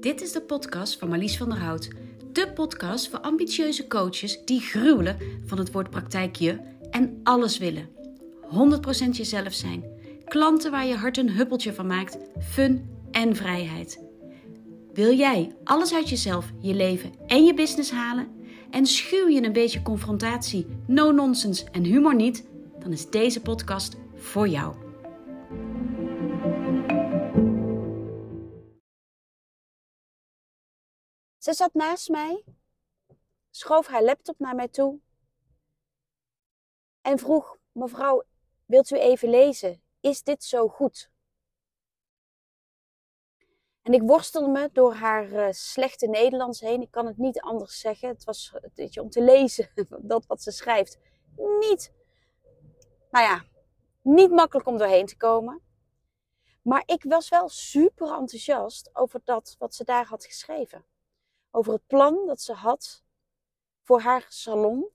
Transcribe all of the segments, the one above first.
Dit is de podcast van Marlies van der Hout. De podcast voor ambitieuze coaches die gruwelen van het woord praktijkje en alles willen. 100% jezelf zijn. Klanten waar je hart een huppeltje van maakt, fun en vrijheid. Wil jij alles uit jezelf, je leven en je business halen? En schuw je een beetje confrontatie, no nonsense en humor niet? Dan is deze podcast voor jou. Ze zat naast mij, schoof haar laptop naar mij toe en vroeg: Mevrouw, wilt u even lezen? Is dit zo goed? En ik worstelde me door haar uh, slechte Nederlands heen. Ik kan het niet anders zeggen. Het was je, om te lezen dat wat ze schrijft. Niet, nou ja, niet makkelijk om doorheen te komen. Maar ik was wel super enthousiast over dat wat ze daar had geschreven. Over het plan dat ze had voor haar salon.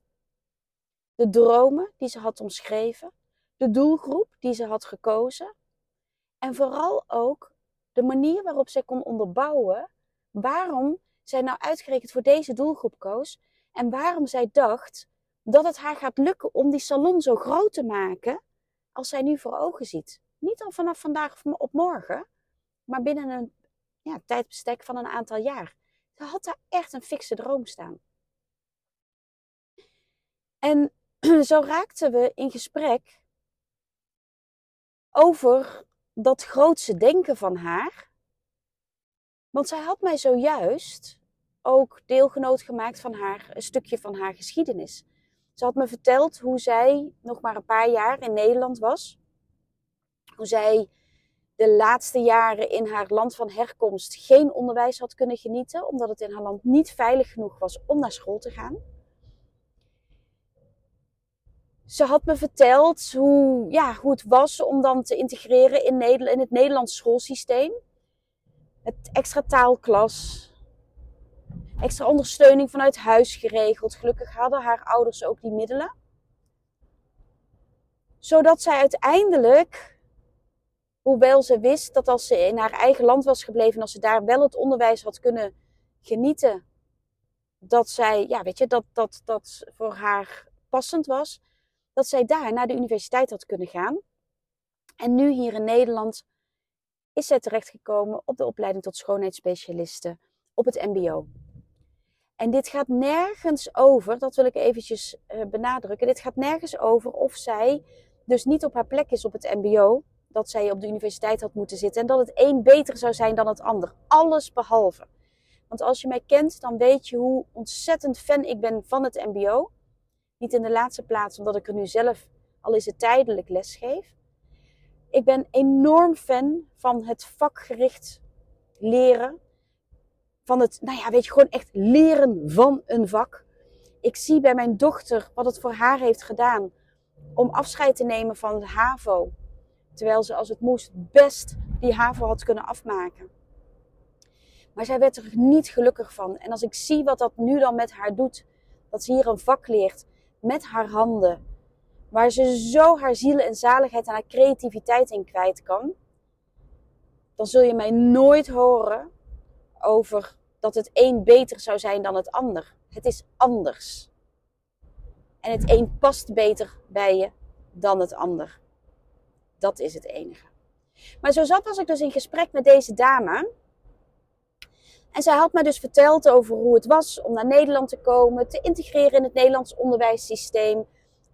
De dromen die ze had omschreven. De doelgroep die ze had gekozen. En vooral ook de manier waarop zij kon onderbouwen waarom zij nou uitgerekend voor deze doelgroep koos. En waarom zij dacht dat het haar gaat lukken om die salon zo groot te maken als zij nu voor ogen ziet. Niet al vanaf vandaag op morgen, maar binnen een ja, tijdbestek van een aantal jaar. Ze had daar echt een fikse droom staan. En zo raakten we in gesprek over dat grootse denken van haar. Want zij had mij zojuist ook deelgenoot gemaakt van haar, een stukje van haar geschiedenis. Ze had me verteld hoe zij nog maar een paar jaar in Nederland was. Hoe zij de laatste jaren in haar land van herkomst geen onderwijs had kunnen genieten, omdat het in haar land niet veilig genoeg was om naar school te gaan. Ze had me verteld hoe, ja, hoe het was om dan te integreren in, in het Nederlands schoolsysteem. Het extra taalklas, extra ondersteuning vanuit huis geregeld. Gelukkig hadden haar ouders ook die middelen. Zodat zij uiteindelijk, hoewel ze wist dat als ze in haar eigen land was gebleven, als ze daar wel het onderwijs had kunnen genieten, dat zij, ja, weet je, dat dat, dat voor haar passend was, dat zij daar naar de universiteit had kunnen gaan. En nu hier in Nederland is zij terechtgekomen op de opleiding tot schoonheidsspecialiste op het MBO. En dit gaat nergens over, dat wil ik eventjes uh, benadrukken. Dit gaat nergens over of zij dus niet op haar plek is op het MBO, dat zij op de universiteit had moeten zitten en dat het een beter zou zijn dan het ander. Alles behalve. Want als je mij kent, dan weet je hoe ontzettend fan ik ben van het MBO. Niet in de laatste plaats omdat ik er nu zelf, al is het tijdelijk, les geef. Ik ben enorm fan van het vakgericht leren. Van het, nou ja, weet je, gewoon echt leren van een vak. Ik zie bij mijn dochter wat het voor haar heeft gedaan om afscheid te nemen van het HAVO. Terwijl ze als het moest best die HAVO had kunnen afmaken. Maar zij werd er niet gelukkig van. En als ik zie wat dat nu dan met haar doet, dat ze hier een vak leert met haar handen. Waar ze zo haar ziel en zaligheid en haar creativiteit in kwijt kan. Dan zul je mij nooit horen over dat het een beter zou zijn dan het ander. Het is anders. En het een past beter bij je dan het ander. Dat is het enige. Maar zo zat was ik dus in gesprek met deze dame. En zij had mij dus verteld over hoe het was om naar Nederland te komen, te integreren in het Nederlands onderwijssysteem.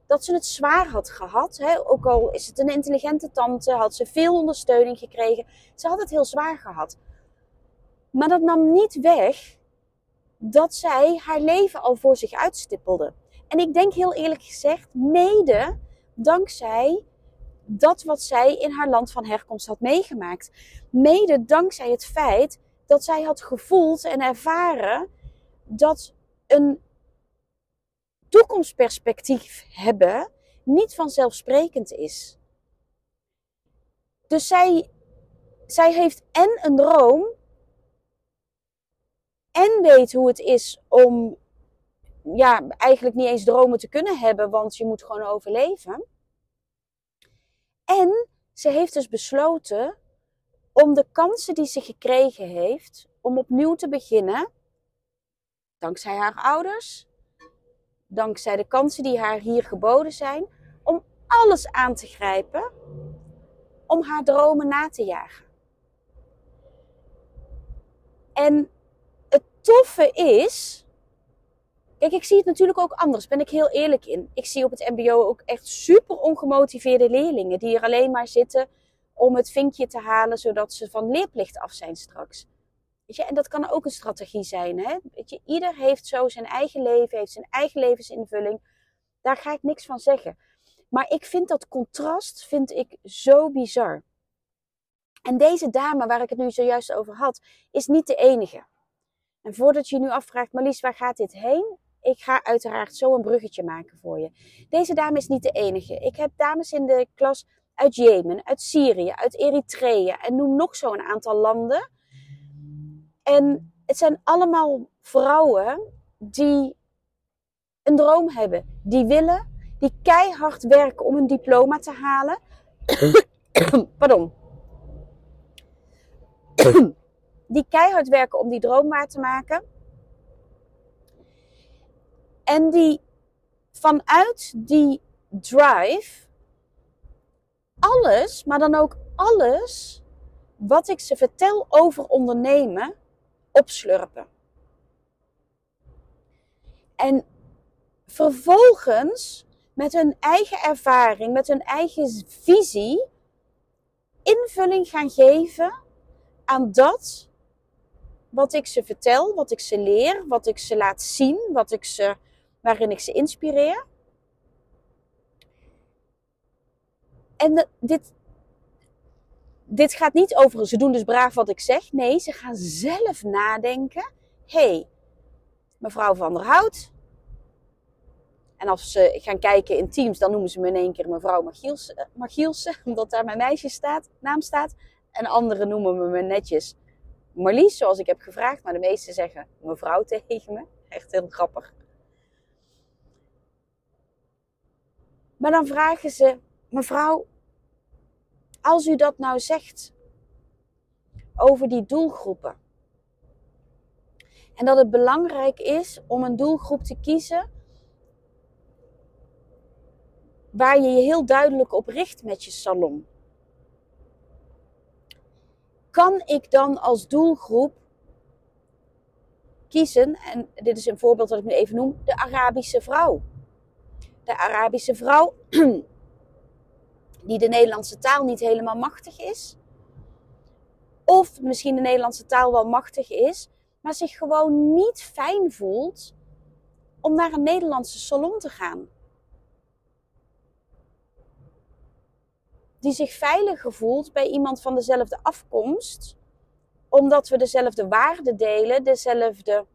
Dat ze het zwaar had gehad. Hè? Ook al is het een intelligente tante, had ze veel ondersteuning gekregen. Ze had het heel zwaar gehad. Maar dat nam niet weg dat zij haar leven al voor zich uitstippelde. En ik denk heel eerlijk gezegd, mede dankzij dat wat zij in haar land van herkomst had meegemaakt. Mede dankzij het feit dat zij had gevoeld en ervaren dat een toekomstperspectief hebben niet vanzelfsprekend is. Dus zij, zij heeft en een droom en weet hoe het is om ja, eigenlijk niet eens dromen te kunnen hebben, want je moet gewoon overleven. En ze heeft dus besloten om de kansen die ze gekregen heeft, om opnieuw te beginnen, dankzij haar ouders, dankzij de kansen die haar hier geboden zijn, om alles aan te grijpen om haar dromen na te jagen. En het toffe is. Kijk, ik zie het natuurlijk ook anders, ben ik heel eerlijk in. Ik zie op het MBO ook echt super ongemotiveerde leerlingen die er alleen maar zitten om het vinkje te halen zodat ze van leerplicht af zijn straks. Weet je, en dat kan ook een strategie zijn. Hè? Weet je, ieder heeft zo zijn eigen leven, heeft zijn eigen levensinvulling. Daar ga ik niks van zeggen. Maar ik vind dat contrast vind ik zo bizar. En deze dame waar ik het nu zojuist over had, is niet de enige. En voordat je nu afvraagt, Marlies, waar gaat dit heen? Ik ga uiteraard zo een bruggetje maken voor je. Deze dame is niet de enige. Ik heb dames in de klas uit Jemen, uit Syrië, uit Eritrea en noem nog zo een aantal landen. En het zijn allemaal vrouwen die een droom hebben, die willen, die keihard werken om een diploma te halen. Pardon. die keihard werken om die droom waar te maken. En die vanuit die drive alles, maar dan ook alles wat ik ze vertel over ondernemen, opslurpen. En vervolgens met hun eigen ervaring, met hun eigen visie, invulling gaan geven aan dat wat ik ze vertel, wat ik ze leer, wat ik ze laat zien, wat ik ze, waarin ik ze inspireer. En dit, dit gaat niet over ze doen dus braaf wat ik zeg. Nee, ze gaan zelf nadenken. Hé, hey, mevrouw van der Hout, en als ze gaan kijken in Teams, dan noemen ze me in één keer mevrouw Magielsen, Magielsen omdat daar mijn meisje staat, naam staat. En anderen noemen me netjes Marlies, zoals ik heb gevraagd. Maar de meesten zeggen mevrouw tegen me. Echt heel grappig. Maar dan vragen ze, mevrouw, als u dat nou zegt over die doelgroepen. En dat het belangrijk is om een doelgroep te kiezen waar je je heel duidelijk op richt met je salon. Kan ik dan als doelgroep kiezen, en dit is een voorbeeld dat ik nu even noem, de Arabische vrouw. De Arabische vrouw die de Nederlandse taal niet helemaal machtig is. Of misschien de Nederlandse taal wel machtig is, maar zich gewoon niet fijn voelt om naar een Nederlandse salon te gaan. die zich veiliger voelt bij iemand van dezelfde afkomst, omdat we dezelfde waarden delen, dezelfde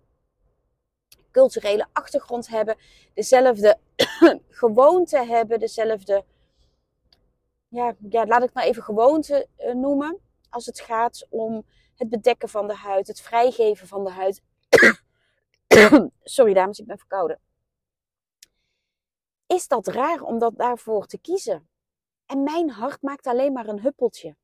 culturele achtergrond hebben, dezelfde gewoonte hebben, dezelfde, ja, ja, laat ik maar even gewoonte uh, noemen, als het gaat om het bedekken van de huid, het vrijgeven van de huid. Sorry dames, ik ben verkouden. Is dat raar om dat daarvoor te kiezen? En mijn hart maakt alleen maar een huppeltje.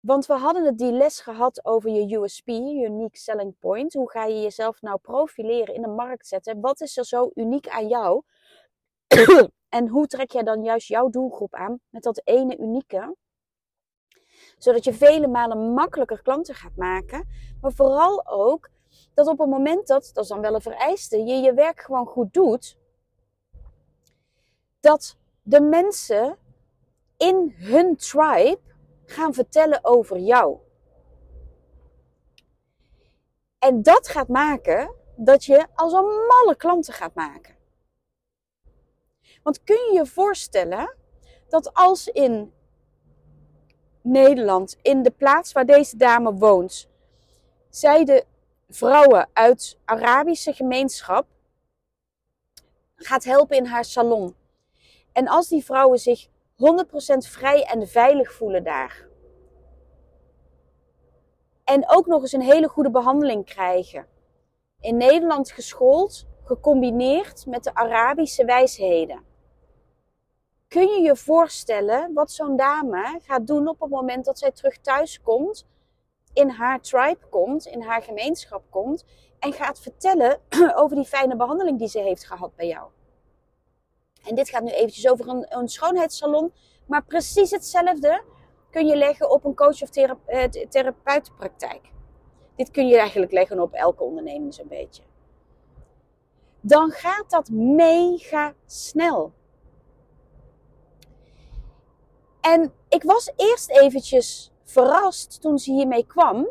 Want we hadden het die les gehad over je USP, Unique Selling Point. Hoe ga je jezelf nou profileren in de markt zetten? Wat is er zo uniek aan jou? en hoe trek jij dan juist jouw doelgroep aan met dat ene unieke? Zodat je vele malen makkelijker klanten gaat maken. Maar vooral ook dat op het moment dat, dat is dan wel een vereiste, je je werk gewoon goed doet. Dat de mensen in hun tribe gaan vertellen over jou. En dat gaat maken dat je als een malle klanten gaat maken. Want kun je je voorstellen dat als in Nederland, in de plaats waar deze dame woont, zij de vrouwen uit Arabische gemeenschap gaat helpen in haar salon. En als die vrouwen zich 100% vrij en veilig voelen daar. En ook nog eens een hele goede behandeling krijgen. In Nederland geschoold, gecombineerd met de Arabische wijsheden. Kun je je voorstellen wat zo'n dame gaat doen op het moment dat zij terug thuis komt in haar tribe komt, in haar gemeenschap komt en gaat vertellen over die fijne behandeling die ze heeft gehad bij jou. En dit gaat nu eventjes over een, een schoonheidssalon, maar precies hetzelfde kun je leggen op een coach- of thera eh, therapeutenpraktijk. Dit kun je eigenlijk leggen op elke onderneming zo'n beetje. Dan gaat dat mega snel. En ik was eerst eventjes verrast toen ze hiermee kwam.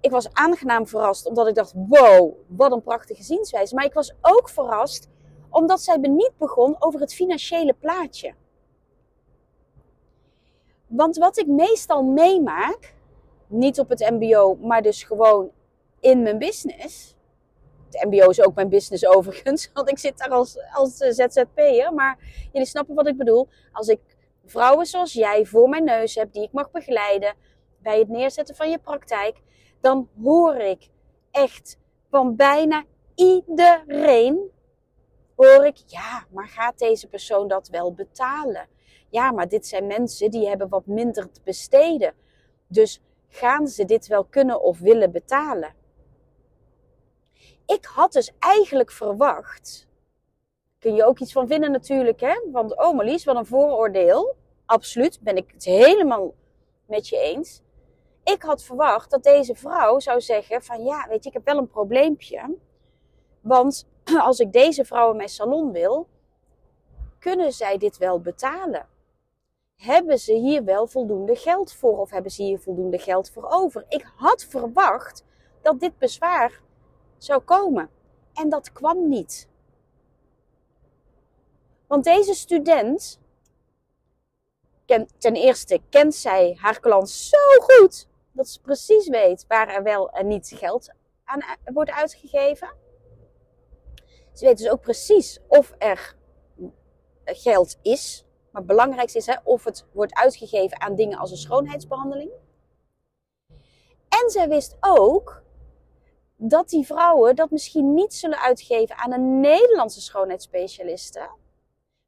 Ik was aangenaam verrast omdat ik dacht: wow, wat een prachtige zienswijze. Maar ik was ook verrast omdat zij niet begon over het financiële plaatje. Want wat ik meestal meemaak, niet op het MBO, maar dus gewoon in mijn business. Het MBO is ook mijn business overigens, want ik zit daar als, als ZZP'er. Maar jullie snappen wat ik bedoel. Als ik vrouwen zoals jij voor mijn neus heb, die ik mag begeleiden bij het neerzetten van je praktijk, dan hoor ik echt van bijna iedereen, hoor ik, ja, maar gaat deze persoon dat wel betalen? Ja, maar dit zijn mensen die hebben wat minder te besteden. Dus gaan ze dit wel kunnen of willen betalen? Ik had dus eigenlijk verwacht. Kun je ook iets van vinden natuurlijk, hè? Want oh Marlies, wat een vooroordeel. Absoluut, ben ik het helemaal met je eens. Ik had verwacht dat deze vrouw zou zeggen van ja, weet je, ik heb wel een probleempje. Want als ik deze vrouw in mijn salon wil, kunnen zij dit wel betalen? hebben ze hier wel voldoende geld voor of hebben ze hier voldoende geld voor over? Ik had verwacht dat dit bezwaar zou komen en dat kwam niet. Want deze student, ten eerste kent zij haar klant zo goed dat ze precies weet waar er wel en niet geld aan wordt uitgegeven. Ze weet dus ook precies of er geld is maar het belangrijkste is hè, of het wordt uitgegeven aan dingen als een schoonheidsbehandeling. En zij wist ook dat die vrouwen dat misschien niet zullen uitgeven aan een Nederlandse schoonheidsspecialiste,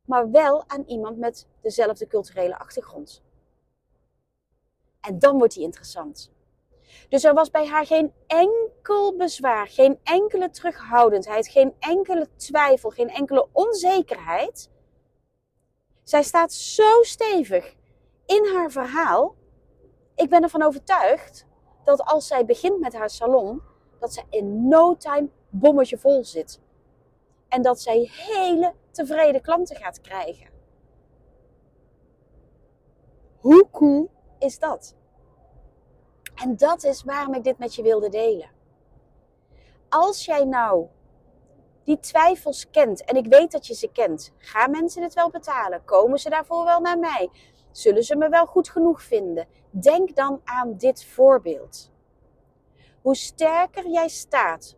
maar wel aan iemand met dezelfde culturele achtergrond. En dan wordt die interessant. Dus er was bij haar geen enkel bezwaar, geen enkele terughoudendheid, geen enkele twijfel, geen enkele onzekerheid zij staat zo stevig in haar verhaal. Ik ben ervan overtuigd dat als zij begint met haar salon, dat zij in no time bommetje vol zit. En dat zij hele tevreden klanten gaat krijgen. Hoe cool is dat? En dat is waarom ik dit met je wilde delen. Als jij nou die twijfels kent, en ik weet dat je ze kent, gaan mensen het wel betalen? Komen ze daarvoor wel naar mij? Zullen ze me wel goed genoeg vinden? Denk dan aan dit voorbeeld. Hoe sterker jij staat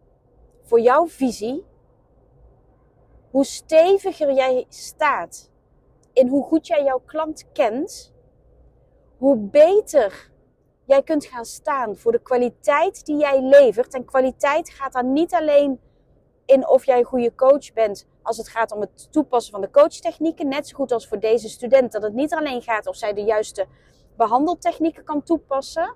voor jouw visie, hoe steviger jij staat in hoe goed jij jouw klant kent, hoe beter jij kunt gaan staan voor de kwaliteit die jij levert. En kwaliteit gaat dan niet alleen in of jij een goede coach bent als het gaat om het toepassen van de coachtechnieken. Net zo goed als voor deze student dat het niet alleen gaat of zij de juiste behandeltechnieken kan toepassen.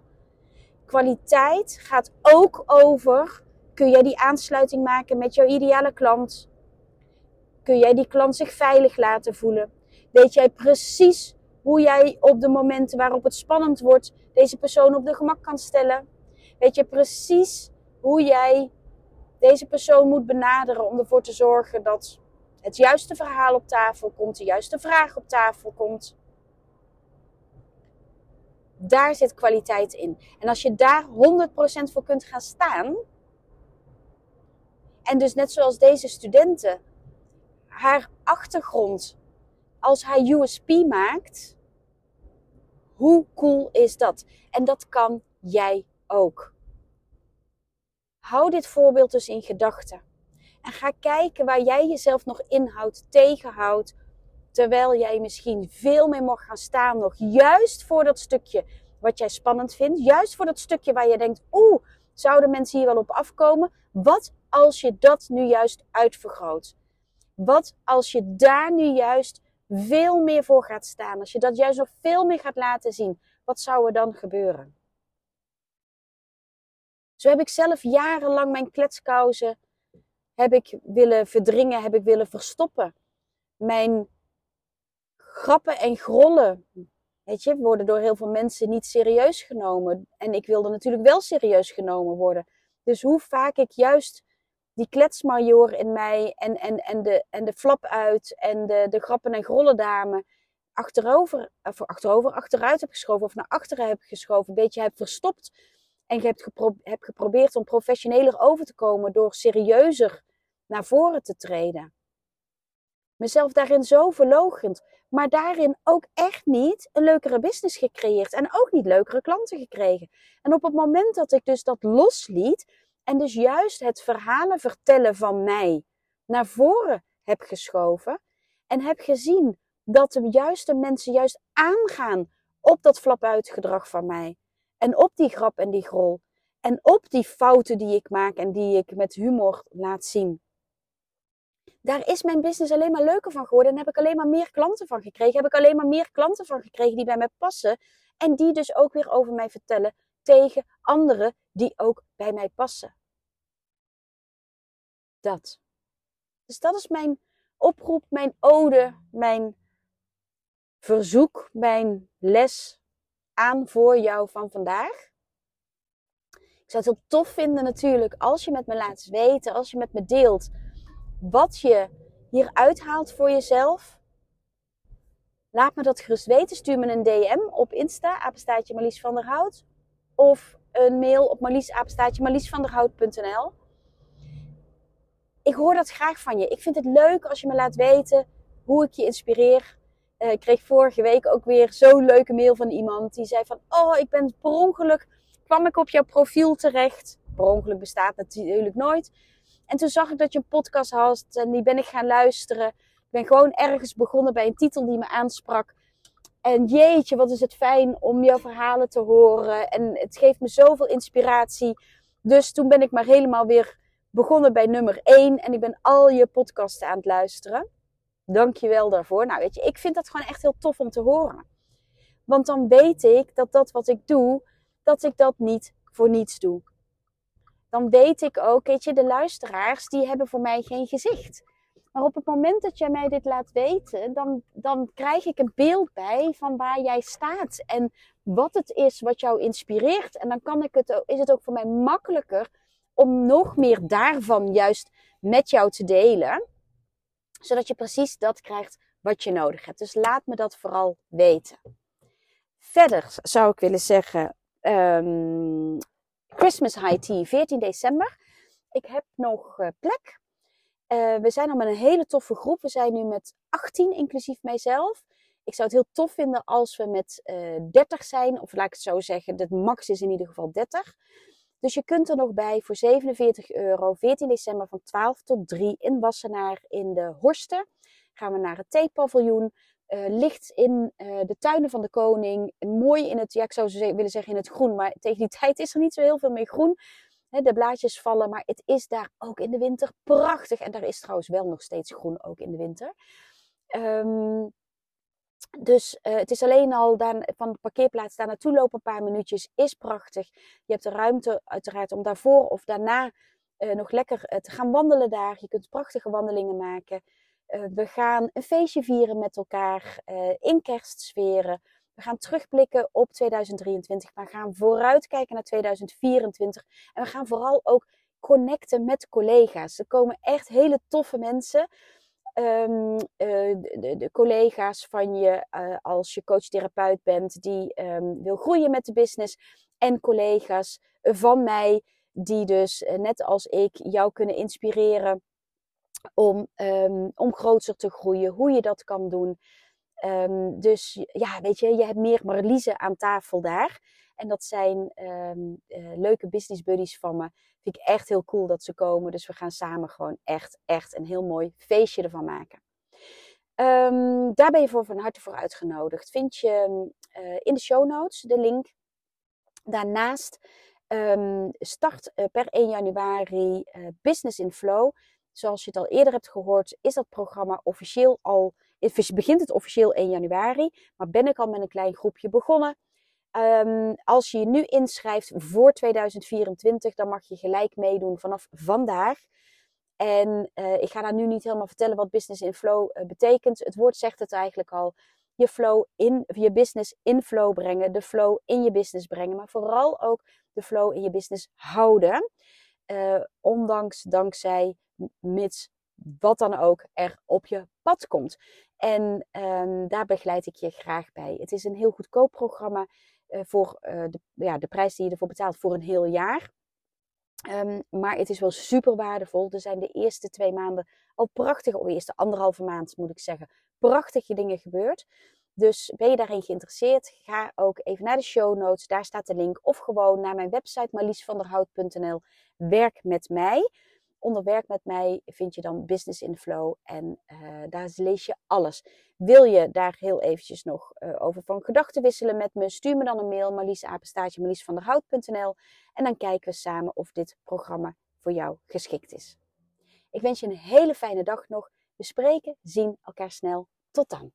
Kwaliteit gaat ook over, kun jij die aansluiting maken met jouw ideale klant? Kun jij die klant zich veilig laten voelen? Weet jij precies hoe jij op de momenten waarop het spannend wordt, deze persoon op de gemak kan stellen? Weet je precies hoe jij deze persoon moet benaderen om ervoor te zorgen dat het juiste verhaal op tafel komt, de juiste vraag op tafel komt. Daar zit kwaliteit in. En als je daar 100% voor kunt gaan staan, en dus net zoals deze studenten, haar achtergrond als haar USP maakt, hoe cool is dat? En dat kan jij ook. Hou dit voorbeeld dus in gedachten. En ga kijken waar jij jezelf nog inhoudt, tegenhoudt. Terwijl jij misschien veel meer mag gaan staan nog. Juist voor dat stukje wat jij spannend vindt. Juist voor dat stukje waar je denkt, oeh, zouden mensen hier wel op afkomen? Wat als je dat nu juist uitvergroot? Wat als je daar nu juist veel meer voor gaat staan? Als je dat juist nog veel meer gaat laten zien, wat zou er dan gebeuren? Zo heb ik zelf jarenlang mijn kletskousen heb ik willen verdringen, heb ik willen verstoppen. Mijn grappen en grollen, weet je, worden door heel veel mensen niet serieus genomen. En ik wilde natuurlijk wel serieus genomen worden. Dus hoe vaak ik juist die kletsmajor in mij en, en, en, de, en de flap uit en de, de grappen en grollen dame achterover, of achterover, achteruit heb geschoven of naar achteren heb geschoven, een beetje heb verstopt. En je hebt, gepro geprobeerd om professioneler over te komen door serieuzer naar voren te treden. Mezelf daarin zo verlogend, maar daarin ook echt niet een leukere business gecreëerd en ook niet leukere klanten gekregen. En op het moment dat ik dus dat losliet en dus juist het verhalen vertellen van mij naar voren heb geschoven en heb gezien dat de juiste mensen juist aangaan op dat flap-uitgedrag van mij. En op die grap en die grol. En op die fouten die ik maak en die ik met humor laat zien. Daar is mijn business alleen maar leuker van geworden. En heb ik alleen maar meer klanten van gekregen. Heb ik alleen maar meer klanten van gekregen die bij mij passen. En die dus ook weer over mij vertellen tegen anderen die ook bij mij passen. Dat. Dus dat is mijn oproep, mijn ode, mijn verzoek, mijn les aan voor jou van vandaag. Ik zou het heel tof vinden natuurlijk als je met me laat weten, als je met me deelt wat je hier uithaalt voor jezelf. Laat me dat gerust weten. Stuur me een DM op Insta, apenstaatje Marlies van der Hout. Of een mail op marliesapenstaatje marliesvanderhout.nl. Ik hoor dat graag van je. Ik vind het leuk als je me laat weten hoe ik je inspireer uh, ik kreeg vorige week ook weer zo'n leuke mail van iemand. Die zei van, oh, ik ben per ongeluk, kwam ik op jouw profiel terecht. Per ongeluk bestaat natuurlijk nooit. En toen zag ik dat je een podcast had en die ben ik gaan luisteren. Ik ben gewoon ergens begonnen bij een titel die me aansprak. En jeetje, wat is het fijn om jouw verhalen te horen. En het geeft me zoveel inspiratie. Dus toen ben ik maar helemaal weer begonnen bij nummer 1. En ik ben al je podcasten aan het luisteren. Dank je wel daarvoor. Nou, weet je, ik vind dat gewoon echt heel tof om te horen. Want dan weet ik dat dat wat ik doe, dat ik dat niet voor niets doe. Dan weet ik ook, weet je, de luisteraars, die hebben voor mij geen gezicht. Maar op het moment dat jij mij dit laat weten, dan, dan krijg ik een beeld bij van waar jij staat. En wat het is wat jou inspireert. En dan kan ik het, is het ook voor mij makkelijker om nog meer daarvan juist met jou te delen zodat je precies dat krijgt wat je nodig hebt. Dus laat me dat vooral weten. Verder zou ik willen zeggen, um, Christmas High Tea, 14 december. Ik heb nog uh, plek. Uh, we zijn al met een hele toffe groep. We zijn nu met 18, inclusief mijzelf. Ik zou het heel tof vinden als we met uh, eh, 30 zijn. Of laat ik het zo zeggen, de max is in ieder geval 30. Dus je kunt er nog bij voor 47 euro, 14 december van 12 tot 3 in Wassenaar in de Horsten. Gaan we naar het theepaviljoen. Uh, ligt in de tuinen van de koning. Mooi in het, ja ik zou willen zeggen in het groen. Maar tegen die tijd is er niet zo heel veel meer groen. De blaadjes vallen, maar het is daar ook in de winter prachtig. En daar is trouwens wel nog steeds groen ook in de winter. Um, dus uh, het is alleen al van de parkeerplaats daar naartoe lopen, een paar minuutjes, is prachtig. Je hebt de ruimte uiteraard om daarvoor of daarna uh, nog lekker uh, te gaan wandelen daar. Je kunt prachtige wandelingen maken. we gaan een feestje vieren met elkaar in kerstsferen. We gaan terugblikken op 2023, maar gaan vooruitkijken naar 2024. En we gaan vooral ook connecten met collega's. Er komen echt hele toffe mensen. Um, de, de, collega's van je uh, als je coach-therapeut bent die um, wil groeien met de business. En collega's van mij die dus net als ik jou kunnen inspireren om, um, om groter te groeien. Hoe je dat kan doen. Dus ja, weet je, je hebt meer Marliese aan tafel daar. En dat zijn um, uh, leuke business buddies van me. Vind ik echt heel cool dat ze komen. Dus we gaan samen gewoon echt, echt een heel mooi feestje ervan maken. Um, daar ben je voor van harte voor uitgenodigd. Vind je uh, in de show notes de link. Daarnaast start uh, per 1 januari Business in Flow. Zoals je het al eerder hebt gehoord, is dat programma officieel al. Begint het officieel 1 januari, maar ben ik al met een klein groepje begonnen. Ehm, als je je nu inschrijft voor 2024, dan mag je gelijk meedoen vanaf vandaag. En uh, ik ga daar nu niet helemaal vertellen wat Business in Flow uh, betekent. Het woord zegt het eigenlijk al. Je flow in je business in flow brengen, de flow in je business brengen, maar vooral ook de flow in je business houden. Uh, ondanks, dankzij, mits wat dan ook er op je pad komt. En um, daar begeleid ik je graag bij. Het is een heel goedkoop programma uh, voor uh, de, ja, de prijs die je ervoor betaalt voor een heel jaar. Um, maar het is wel super waardevol. Er zijn de eerste twee maanden al prachtige, of de eerste anderhalve maand moet ik zeggen, prachtige dingen gebeurd. Dus ben je daarin geïnteresseerd? Ga ook even naar de show notes. Daar staat de link. Of gewoon naar mijn website marliesvanderhout.nl. Werk met mij. Onder werk met mij vind je dan Business in Flow en uh, daar lees je alles. Wil je daar heel eventjes nog uh, over van gedachten wisselen met me? Stuur me dan een mail, marliesapenstaatje marliesvanderhout.nl en dan kijken we samen of dit programma voor jou geschikt is. Ik wens je een hele fijne dag nog. We spreken, zien elkaar snel. Tot dan.